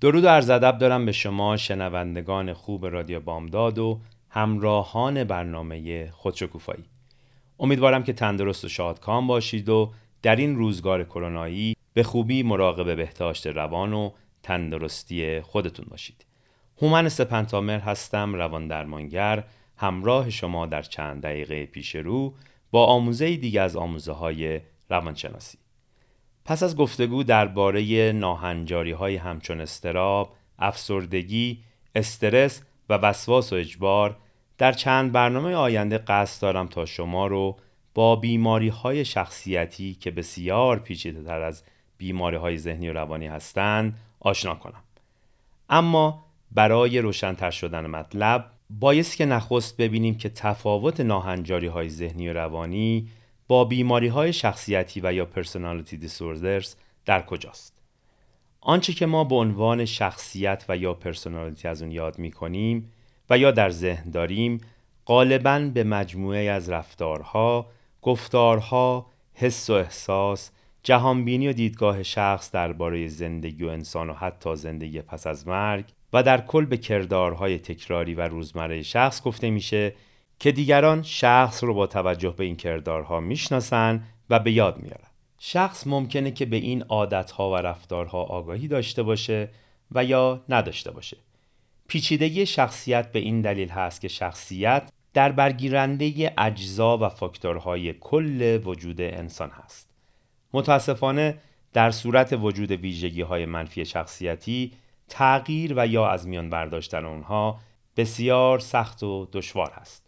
درود و عرض ادب دارم به شما شنوندگان خوب رادیو بامداد و همراهان برنامه خودشکوفایی. امیدوارم که تندرست و شادکام باشید و در این روزگار کرونایی به خوبی مراقب بهداشت روان و تندرستی خودتون باشید. هومن سپنتامر هستم روان درمانگر همراه شما در چند دقیقه پیش رو با آموزه دیگه از آموزه های روانشناسی. پس از گفتگو درباره ناهنجاری های همچون استراب، افسردگی، استرس و وسواس و اجبار در چند برنامه آینده قصد دارم تا شما رو با بیماری های شخصیتی که بسیار پیچیده تر از بیماری های ذهنی و روانی هستند آشنا کنم. اما برای روشنتر شدن مطلب بایست که نخست ببینیم که تفاوت ناهنجاری های ذهنی و روانی با بیماری های شخصیتی و یا personality disorders در کجاست. آنچه که ما به عنوان شخصیت و یا personality از اون یاد می کنیم و یا در ذهن داریم غالباً به مجموعه از رفتارها، گفتارها، حس و احساس، جهانبینی و دیدگاه شخص درباره زندگی و انسان و حتی زندگی پس از مرگ و در کل به کردارهای تکراری و روزمره شخص گفته میشه که دیگران شخص رو با توجه به این کردارها می‌شناسن و به یاد میارن. شخص ممکنه که به این عادتها و رفتارها آگاهی داشته باشه و یا نداشته باشه. پیچیدگی شخصیت به این دلیل هست که شخصیت در برگیرنده اجزا و فاکتورهای کل وجود انسان هست. متاسفانه در صورت وجود ویژگی های منفی شخصیتی تغییر و یا از میان برداشتن اونها بسیار سخت و دشوار هست.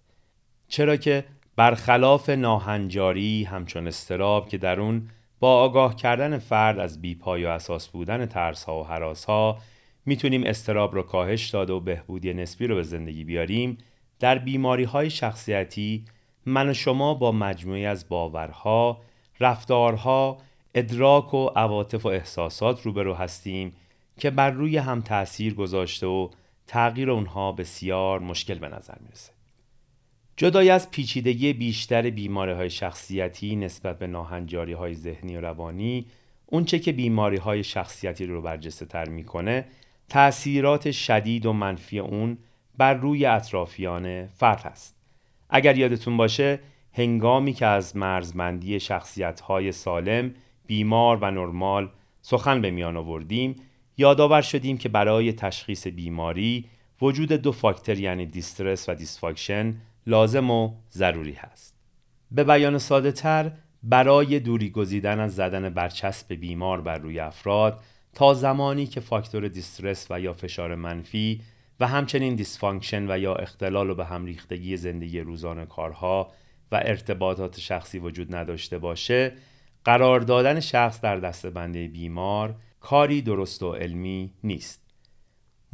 چرا که برخلاف ناهنجاری همچون استراب که در اون با آگاه کردن فرد از بیپای و اساس بودن ترس ها و حراس ها می‌تونیم استراب رو کاهش داد و بهبودی نسبی رو به زندگی بیاریم در بیماری های شخصیتی من و شما با مجموعی از باورها، رفتارها، ادراک و عواطف و احساسات روبرو هستیم که بر روی هم تأثیر گذاشته و تغییر اونها بسیار مشکل به نظر می‌رسه. جدای از پیچیدگی بیشتر بیماری های شخصیتی نسبت به ناهنجاری های ذهنی و روانی اونچه که بیماری های شخصیتی رو برجسته تر می‌کنه تأثیرات شدید و منفی اون بر روی اطرافیان فرد هست. اگر یادتون باشه هنگامی که از مرزبندی شخصیت های سالم، بیمار و نرمال سخن به میان آوردیم یادآور شدیم که برای تشخیص بیماری وجود دو فاکتور یعنی distress و dysfunction لازم و ضروری هست. به بیان ساده تر برای دوری گزیدن از زدن برچسب بیمار بر روی افراد تا زمانی که فاکتور distress و یا فشار منفی و همچنین dysfunction و یا اختلال و به هم ریختگی زندگی روزانه کارها و ارتباطات شخصی وجود نداشته باشه قرار دادن شخص در دسته بندی بیمار کاری درست و علمی نیست.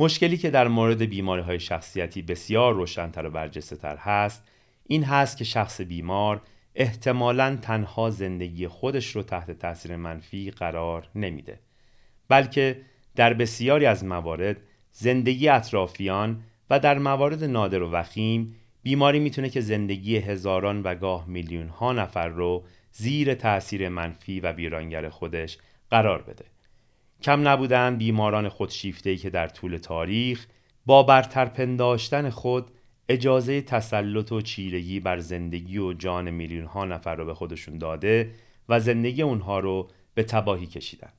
مشکلی که در مورد بیماری های شخصیتی بسیار روشنتر و برجسته تر هست این هست که شخص بیمار احتمالاً تنها زندگی خودش رو تحت تاثیر منفی قرار نمیده بلکه در بسیاری از موارد زندگی اطرافیان و در موارد نادر و وخیم بیماری می‌تونه که زندگی هزاران و گاه میلیون ها نفر رو زیر تاثیر منفی و ویرانگر خودش قرار بده. کم نبودن بیماران خودشیفته‌ای که در طول تاریخ با برتر پنداشتن خود اجازه تسلط و چیرگی بر زندگی و جان میلیون ها نفر رو به خودشون داده و زندگی اونها رو به تباهی کشیدن.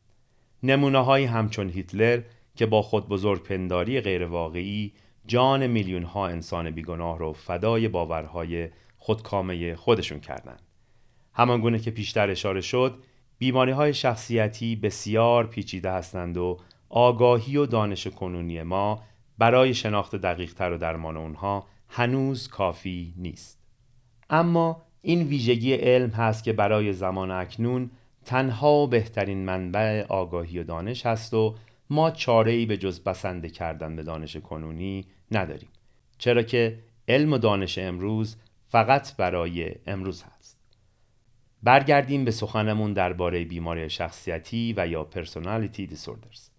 نمونه های همچون هیتلر که با خود بزرگ پنداری غیرواقعی جان میلیون ها انسان بیگناه رو فدای باورهای خودکامه خودشون کردند. همانگونه که پیشتر اشاره شد بیماری های شخصیتی بسیار پیچیده هستند و آگاهی و دانش کنونی ما برای شناخت دقیق تر و درمان اونها هنوز کافی نیست. اما این ویژگی علم هست که برای زمان اکنون تنها بهترین منبع آگاهی و دانش هست و ما چاره به جز بسنده کردن به دانش کنونی نداریم. چرا که علم و دانش امروز فقط برای امروز هست. برگردیم به سخنمون درباره بیماری شخصیتی و یا پرسونالیتی دیسوردرز.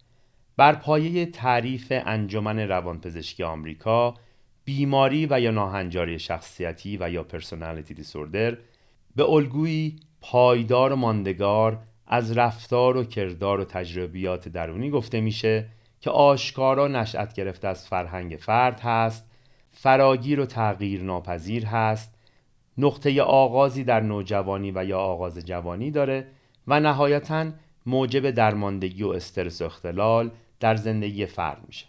بر پایه تعریف انجمن روانپزشکی آمریکا بیماری و یا ناهنجاری شخصیتی و یا پرسونالیتی دیسوردر به الگویی پایدار و ماندگار از رفتار و کردار و تجربیات درونی گفته میشه که آشکارا نشأت گرفته از فرهنگ فرد هست فراگیر و تغییر ناپذیر هست نقطه آغازی در نوجوانی و یا آغاز جوانی داره و نهایتا موجب درماندگی و استرس و اختلال در زندگی فرد میشه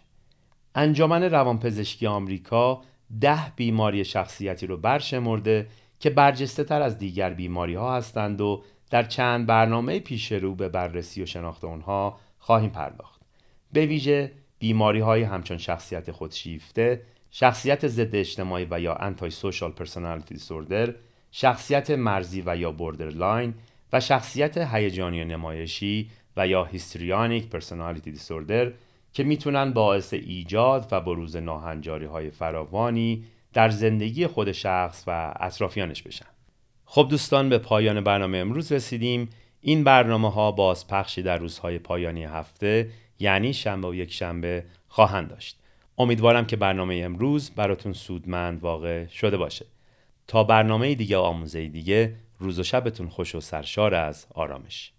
انجمن روانپزشکی آمریکا ده بیماری شخصیتی رو برشمرده که برجسته تر از دیگر بیماری ها هستند و در چند برنامه پیش رو به بررسی و شناخت اونها خواهیم پرداخت. به ویژه بیماری های همچون شخصیت خودشیفته، شخصیت ضد اجتماعی و یا انتای سوشال پرسونالیتی دیسوردر، شخصیت مرزی و یا borderline و شخصیت هیجانی نمایشی و یا histrionic personality disorder که می‌تونن باعث ایجاد و بروز ناهنجاری های فراوانی در زندگی خود شخص و اطرافیانش بشن. خب دوستان به پایان برنامه امروز رسیدیم. این برنامه ها باز پخشی در روزهای پایانی هفته یعنی شنبه و یک شنبه خواهند داشت. امیدوارم که برنامه امروز براتون سودمند واقع شده باشه. تا برنامه دیگه آموزه دیگه روز و شبتون خوش و سرشار از آرامش.